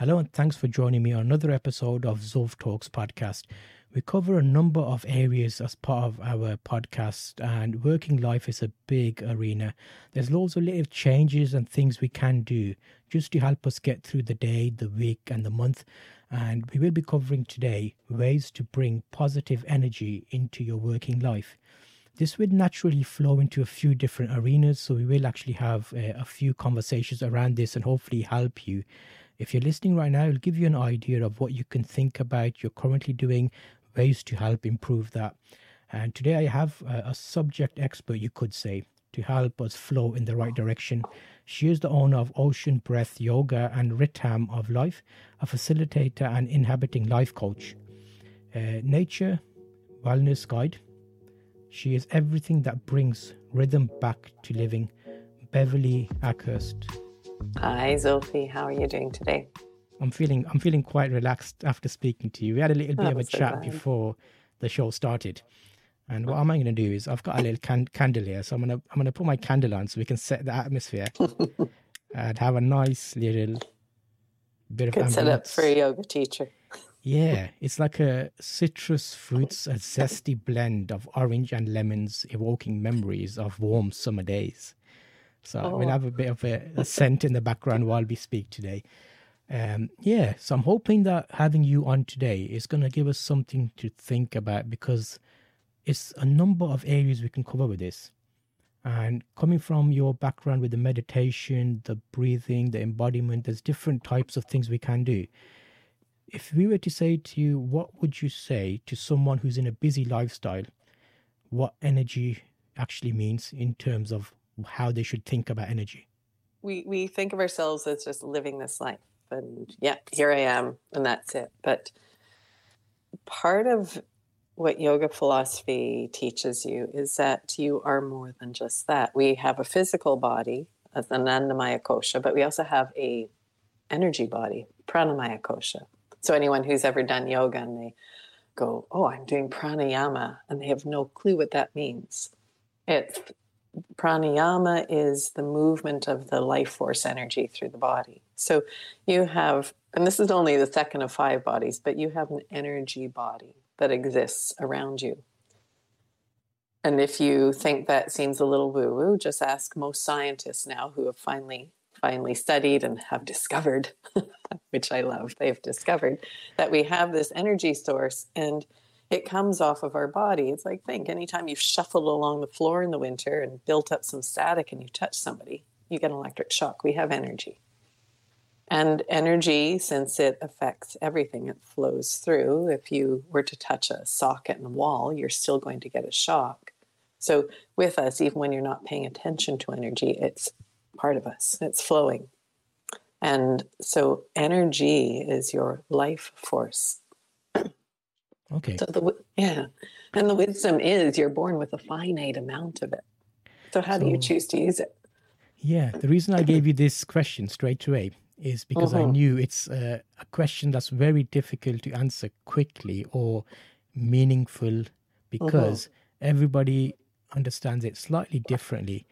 Hello, and thanks for joining me on another episode of Zulf Talks podcast. We cover a number of areas as part of our podcast, and working life is a big arena. There's loads of little changes and things we can do just to help us get through the day, the week, and the month. And we will be covering today ways to bring positive energy into your working life. This will naturally flow into a few different arenas, so we will actually have uh, a few conversations around this and hopefully help you if you're listening right now, it'll give you an idea of what you can think about, you're currently doing, ways to help improve that. And today I have a, subject expert, you could say, to help us flow in the right direction. She is the owner of Ocean Breath Yoga and Ritam of Life, a facilitator and inhabiting life coach. Uh, nature Wellness Guide. She is everything that brings rhythm back to living. Beverly Akhurst. Hi, Sophie. How are you doing today? I'm feeling I'm feeling quite relaxed after speaking to you. We had a little bit oh, of a so chat before the show started. And what oh. am I going to do is I've got a little can- candle here, so I'm gonna I'm gonna put my candle on so we can set the atmosphere and have a nice little bit of. Good setup for a yoga teacher. yeah, it's like a citrus fruits, a zesty blend of orange and lemons, evoking memories of warm summer days. So oh. we'll have a bit of a, a scent in the background while we speak today. Um, yeah, so I'm hoping that having you on today is going to give us something to think about because it's a number of areas we can cover with this. And coming from your background with the meditation, the breathing, the embodiment, there's different types of things we can do. If we were to say to you, what would you say to someone who's in a busy lifestyle, what energy actually means in terms of how they should think about energy? We we think of ourselves as just living this life, and yeah, here I am, and that's it. But part of what yoga philosophy teaches you is that you are more than just that. We have a physical body, as the Annamaya kosha, but we also have a energy body, pranamaya kosha. So anyone who's ever done yoga and they go, "Oh, I'm doing pranayama," and they have no clue what that means. It's pranayama is the movement of the life force energy through the body. So you have, and this is only the second of five bodies, but you have an energy body that exists around you. And if you think that seems a little woo woo, just ask most scientists now who have finally finally studied and have discovered, which I love, they've discovered that we have this energy source and it comes off of our body. It's like think anytime you've shuffled along the floor in the winter and built up some static and you touch somebody, you get an electric shock. We have energy. And energy, since it affects everything, it flows through. If you were to touch a socket in the wall, you're still going to get a shock. So, with us, even when you're not paying attention to energy, it's part of us, it's flowing. And so, energy is your life force. Okay. So the yeah, and the wisdom is you're born with a finite amount of it. So how so, do you choose to use it? Yeah, the reason I gave you this question straight away is because uh-huh. I knew it's a, a, question that's very difficult to answer quickly or meaningful because uh-huh. everybody understands it slightly differently.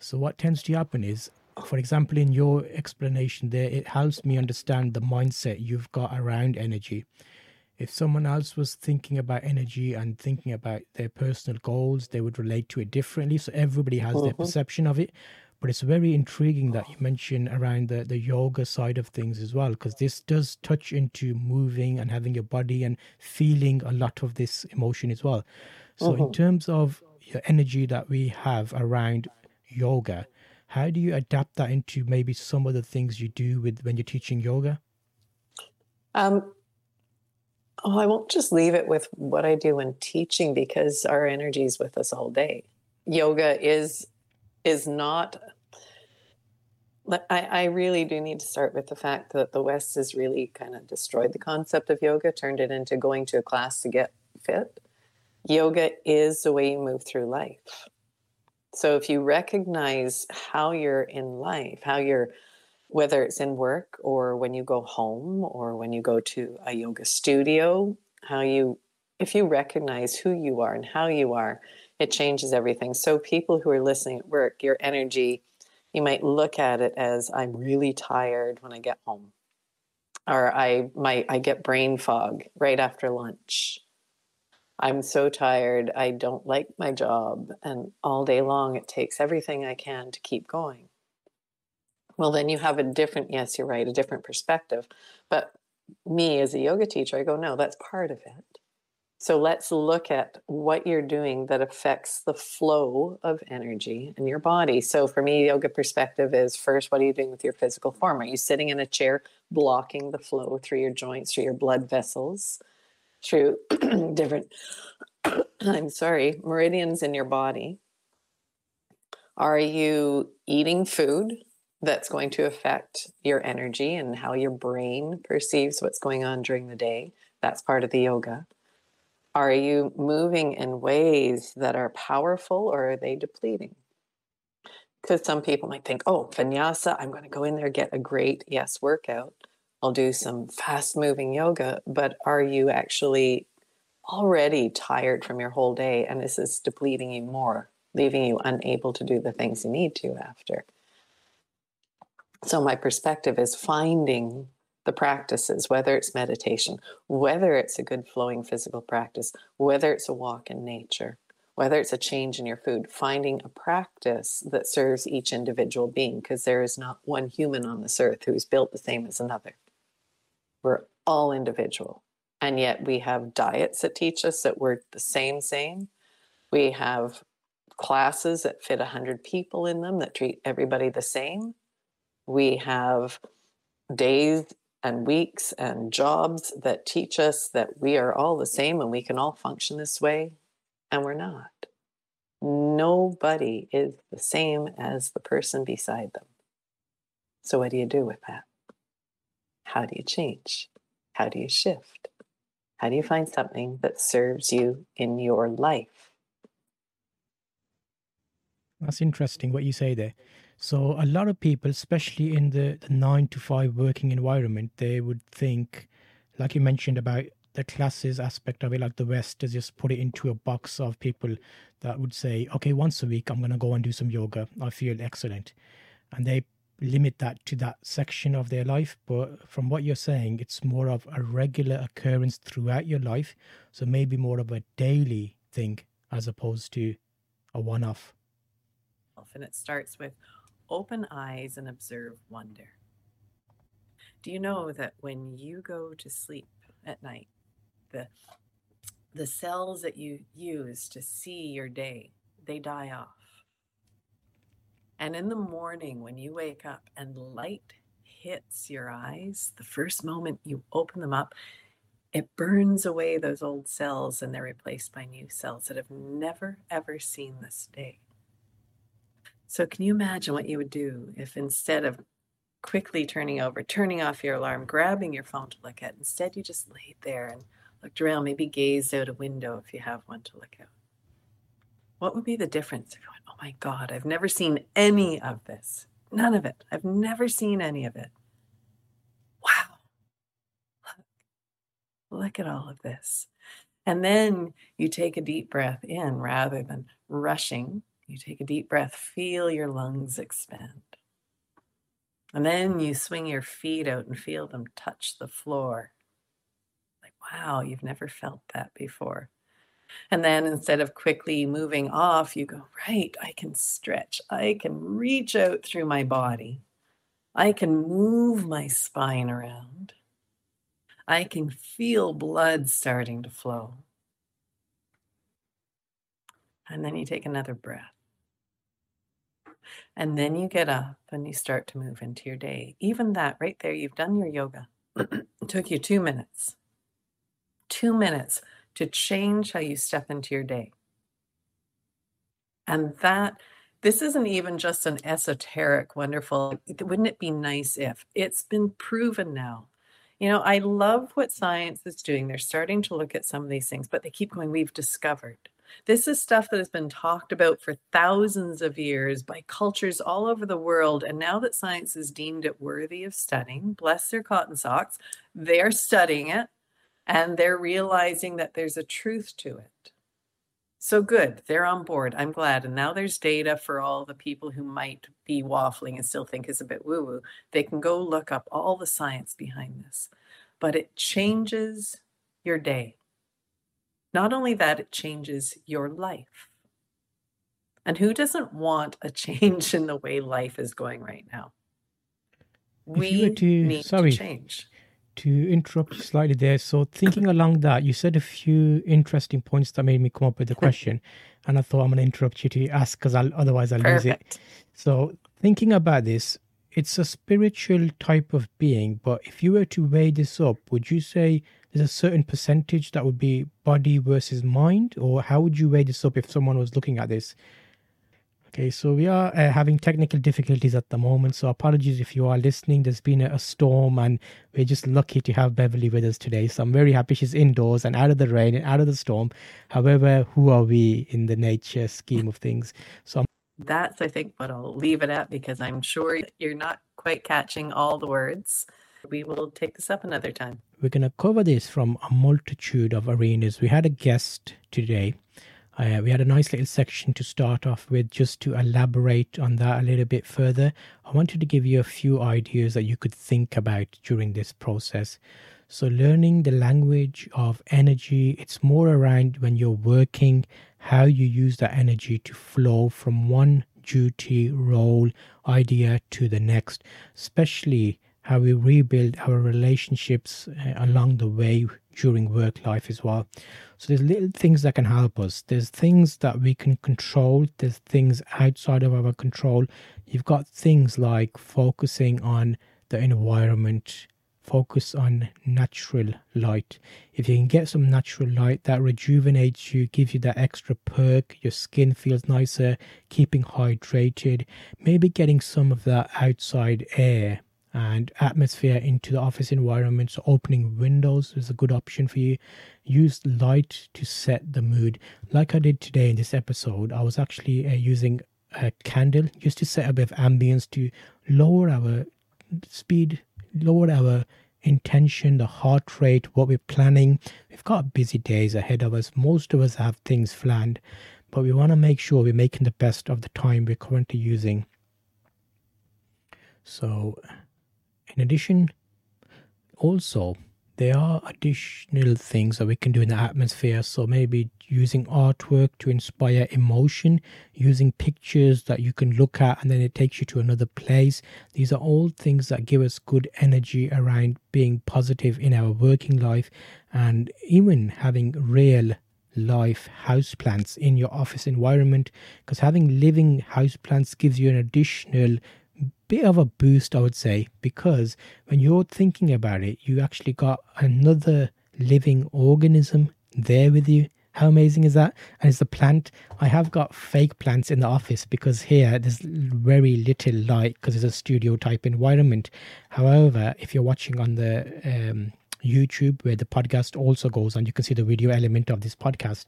So what tends to happen is for example, in your explanation there, it helps me understand the mindset you've got around energy if someone else was thinking about energy and thinking about their personal goals, they would relate to it differently. So everybody has their mm-hmm. perception of it. But it's very intriguing that you mentioned around the, the yoga side of things as well, because this does touch into moving and having your body and feeling a lot of this emotion as well. So, in mm-hmm. terms of your energy that we have around yoga, how do you adapt that into maybe some of the things you do with when you're teaching yoga? Um, Oh, I won't just leave it with what I do in teaching because our energy is with us all day. Yoga is is not I, I really do need to start with the fact that the West has really kind of destroyed the concept of yoga, turned it into going to a class to get fit. Yoga is the way you move through life. So if you recognize how you're in life, how you're whether it's in work or when you go home or when you go to a yoga studio, how you, if you recognize who you are and how you are, it changes everything. So, people who are listening at work, your energy, you might look at it as I'm really tired when I get home. or I my I get brain fog right after lunch. I'm so tired. I don't like my job and all day long it takes everything I can to keep going. Well, then you have a different yes, you're right, a different perspective. But me as a yoga teacher, I go, no, that's part of it. So let's look at what you're doing that affects the flow of energy in your body. So for me, yoga perspective is first, what are you doing with your physical form? Are you sitting in a chair blocking the flow through your joints, through your blood vessels, through different, I'm sorry, meridians in your body? Are you eating food that's going to affect your energy and how your brain perceives what's going on during the day? That's part of the yoga are you moving in ways that are powerful or are they depleting? Because some people might think, oh, vinyasa, I'm going to go in there, get a great, yes, workout. I'll do some fast moving yoga. But are you actually already tired from your whole day and this is depleting you more, leaving you unable to do the things you need to after? So, my perspective is finding the practices, whether it's meditation, whether it's a good flowing physical practice, whether it's a walk in nature, whether it's a change in your food, finding a practice that serves each individual being, because there is not one human on this earth who is built the same as another. We're all individual. And yet we have diets that teach us that we're the same, same. We have classes that fit 100 people in them that treat everybody the same. We have days and weeks and jobs that teach us that we are all the same and we can all function this way, and we're not. Nobody is the same as the person beside them. So, what do you do with that? How do you change? How do you shift? How do you find something that serves you in your life? That's interesting what you say there. So a lot of people, especially in the, the nine to five working environment, they would think, like you mentioned about the classes aspect of it, like the West, is just put it into a box of people that would say, okay, once a week I'm gonna go and do some yoga. I feel excellent, and they limit that to that section of their life. But from what you're saying, it's more of a regular occurrence throughout your life. So maybe more of a daily thing as opposed to a one-off. And it starts with open eyes and observe wonder. Do you know that when you go to sleep at night, the the cells that you use to see your day, they die off. And in the morning when you wake up and light hits your eyes, the first moment you open them up, it burns away those old cells and they're replaced by new cells that have never ever seen this day. So, can you imagine what you would do if instead of quickly turning over, turning off your alarm, grabbing your phone to look at, instead you just laid there and looked around, maybe gazed out a window if you have one to look out? What would be the difference if you went, oh my God, I've never seen any of this? None of it. I've never seen any of it. Wow. Look, look at all of this. And then you take a deep breath in rather than rushing you take a deep breath, feel your lungs expand. And then you swing your feet out and feel them touch the floor. Like, wow, you've never felt that before. And then instead of quickly moving off, you go, right, I can stretch. I can reach out through my body. I can move my spine around. I can feel blood starting to flow. And then you take another breath. And then you get up and you start to move into your day. Even that right there, you've done your yoga. it took you two minutes. Two minutes to change how you step into your day. And that, this isn't even just an esoteric, wonderful, wouldn't it be nice if it's been proven now? You know, I love what science is doing. They're starting to look at some of these things, but they keep going, we've discovered. This is stuff that has been talked about for thousands of years by cultures all over the world. And now that science has deemed it worthy of studying, bless their cotton socks, they're studying it and they're realizing that there's a truth to it. So good. They're on board. I'm glad. And now there's data for all the people who might be waffling and still think is a bit woo woo. They can go look up all the science behind this. But it changes your day. Not only that, it changes your life. And who doesn't want a change in the way life is going right now? We to, need sorry, to change to interrupt you slightly there. So, thinking along that, you said a few interesting points that made me come up with the question, and I thought I'm going to interrupt you to ask because I'll, otherwise I'll Perfect. lose it. So, thinking about this, it's a spiritual type of being, but if you were to weigh this up, would you say there's a certain percentage that would be body versus mind, or how would you weigh this up if someone was looking at this? Okay, so we are uh, having technical difficulties at the moment, so apologies if you are listening. There's been a, a, storm, and we're just lucky to have Beverly with us today. So I'm very happy she's indoors and out of the rain and out of the storm. However, who are we in the nature scheme of things? So I'm that's, I think, what I'll leave it at because I'm sure you're not quite catching all the words. We will take this up another time. We're going to cover this from a multitude of arenas. We had a guest today uh, we had a nice little section to start off with just to elaborate on that a little bit further. I wanted to give you a few ideas that you could think about during this process. So, learning the language of energy, it's more around when you're working, how you use that energy to flow from one duty, role, idea to the next, especially how we rebuild our relationships uh, along the way during work life as well. So there's little things that can help us. There's things that we can control. There's things outside of our control. You've got things like focusing on the environment, focus on natural light. If you can get some natural light that rejuvenates you, gives you that extra perk, your skin feels nicer, keeping hydrated, maybe getting some of that outside air and atmosphere into the office environment. So opening windows is a good option for you. Use light to set the mood. Like I did today in this episode, I was actually uh, using a candle just to set a bit of ambience to lower our speed, lower our intention, the heart rate, what we're planning. We've got busy days ahead of us. Most of us have things planned, but we want to make sure we're making the best of the time we're currently using. So in addition, also, there are additional things that we can do in the atmosphere. So maybe using artwork to inspire emotion, using pictures that you can look at and then it takes you to another place. These are all things that give us good energy around being positive in our working life and even having real life houseplants in your office environment because having living houseplants gives you an additional bit of a boost, I would say, because when you're thinking about it, you actually got another living organism there with you. How amazing is that? And it's a plant. I have got fake plants in the office because here there's very little light because it's a studio type environment. However, if you're watching on the um, YouTube where the podcast also goes on, you can see the video element of this podcast.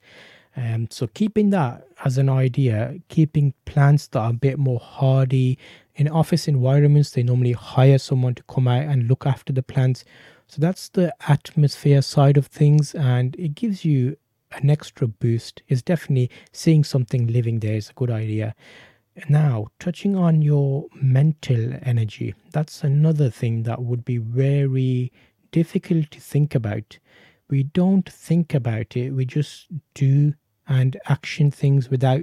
Um, so keeping that as an idea, keeping plants that are a bit more hardy, in office environments, they normally hire someone to come out and look after the plants. So that's the atmosphere side of things, and it gives you an extra boost. It's definitely seeing something living there is a good idea. Now, touching on your mental energy, that's another thing that would be very difficult to think about. We don't think about it, we just do and action things without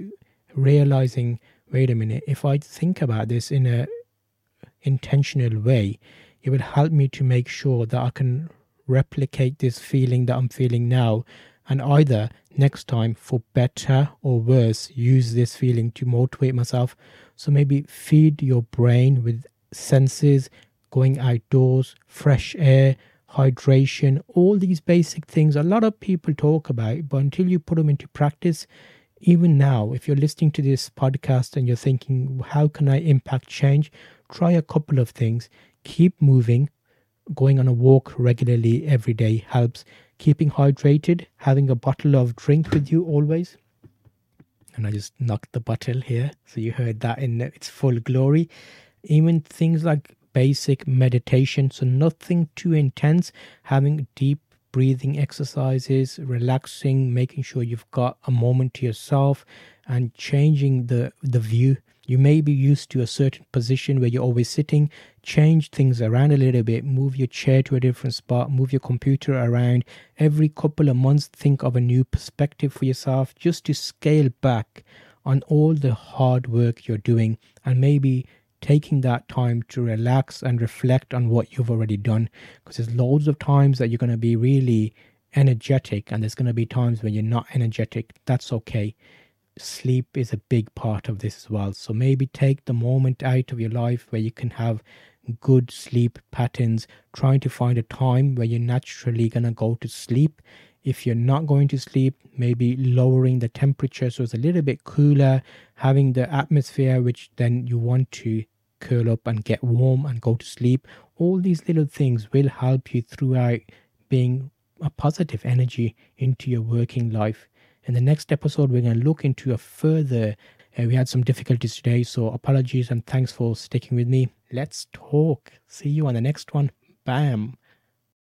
realizing wait a minute, if I think about this in a intentional way, it will help me to make sure that I can replicate this feeling that I'm feeling now and either next time for better or worse use this feeling to motivate myself. So maybe feed your brain with senses going outdoors fresh air hydration all these basic things a lot of people talk about but until you put them into practice even now, if you're listening to this podcast and you're thinking, how can I impact change? Try a couple of things. Keep moving. Going on a walk regularly every day helps. Keeping hydrated, having a bottle of drink with you always. And I just knocked the bottle here. So you heard that in its full glory. Even things like basic meditation. So nothing too intense. Having deep breathing exercises, relaxing, making sure you've got a moment to yourself, and changing the, the view. You may be used to a certain position where you're always sitting. Change things around a little bit. Move your chair to a different spot. Move your computer around. Every couple of months, think of a new perspective for yourself just to scale back on all the hard work you're doing and maybe taking that time to relax and reflect on what you've already done. Because there's loads of times that you're going to be really energetic and there's going to be times when you're not energetic. That's okay. Sleep is a big part of this as well. So maybe take the moment out of your life where you can have good sleep patterns. Trying to find a time where you're naturally going to go to sleep. If you're not going to sleep, maybe lowering the temperature so it's a little bit cooler, having the atmosphere which then you want to curl up and get warm and go to sleep. All these little things will help you throughout being a positive energy into your working life. In the next episode, we're going to look into a further. Uh, we had some difficulties today, so apologies and thanks for sticking with me. Let's talk. See you on the next one. Bam.